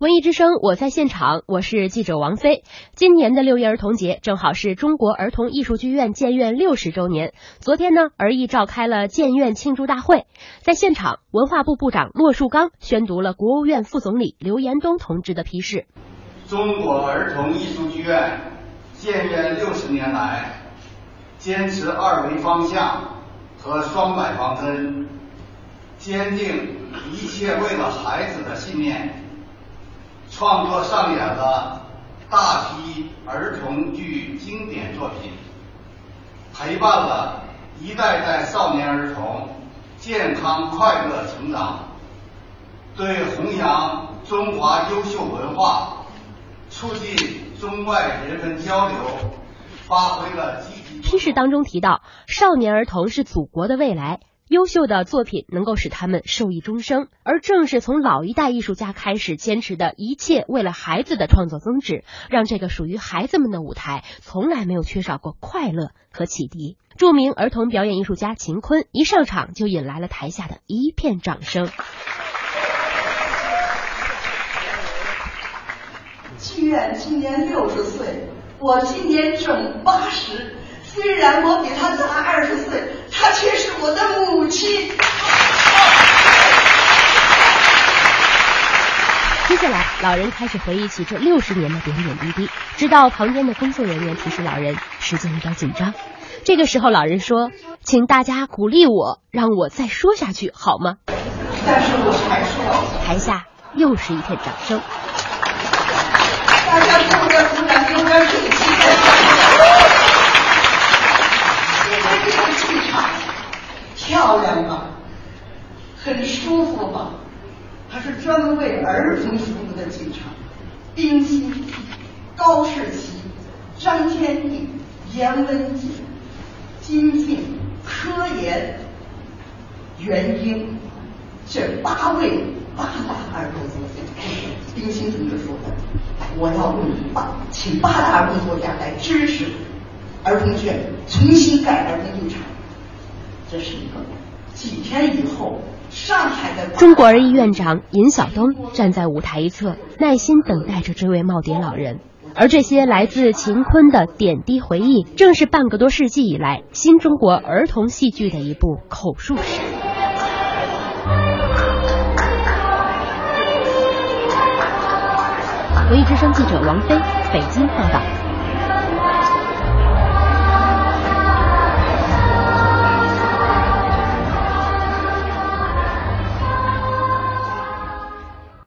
文艺之声，我在现场，我是记者王菲。今年的六一儿童节正好是中国儿童艺术剧院建院六十周年。昨天呢，儿艺召开了建院庆祝大会，在现场，文化部部长骆树刚宣读了国务院副总理刘延东同志的批示。中国儿童艺术剧院建院六十年来，坚持二维方向和双百方针，坚定一切为了孩子的信念。创作上演了大批儿童剧经典作品，陪伴了一代代少年儿童健康快乐成长，对弘扬中华优秀文化、促进中外人文交流发挥了积极。批示当中提到，少年儿童是祖国的未来。优秀的作品能够使他们受益终生，而正是从老一代艺术家开始坚持的一切为了孩子的创作宗旨，让这个属于孩子们的舞台从来没有缺少过快乐和启迪。著名儿童表演艺术家秦坤一上场就引来了台下的一片掌声。剧院今年六十岁，我今年正八十。虽然我比他大二十岁，他却接下来，老人开始回忆起这六十年的点点滴滴，直到旁边的工作人员提示老人时间有点紧张。这个时候，老人说：“请大家鼓励我，让我再说下去，好吗？”但是我还说。台下又是一片掌声。大家鼓点鼓掌，给我点勇气。这个剧场漂亮吧，很舒服吧？它是专门为儿童服务的剧场。冰心、高士奇、张天翼、严文锦、金靖、柯岩、袁英这八位八大儿童作家，冰心同志说的，我要用八，请八大儿童作家来支持。儿童剧重新改儿童剧场，这是一个几天以后上海的中国儿艺院长尹晓东站在舞台一侧，耐心等待着这位耄耋老人。而这些来自秦坤的点滴回忆，正是半个多世纪以来新中国儿童戏剧的一部口述史。文艺之声记者王菲，北京报道。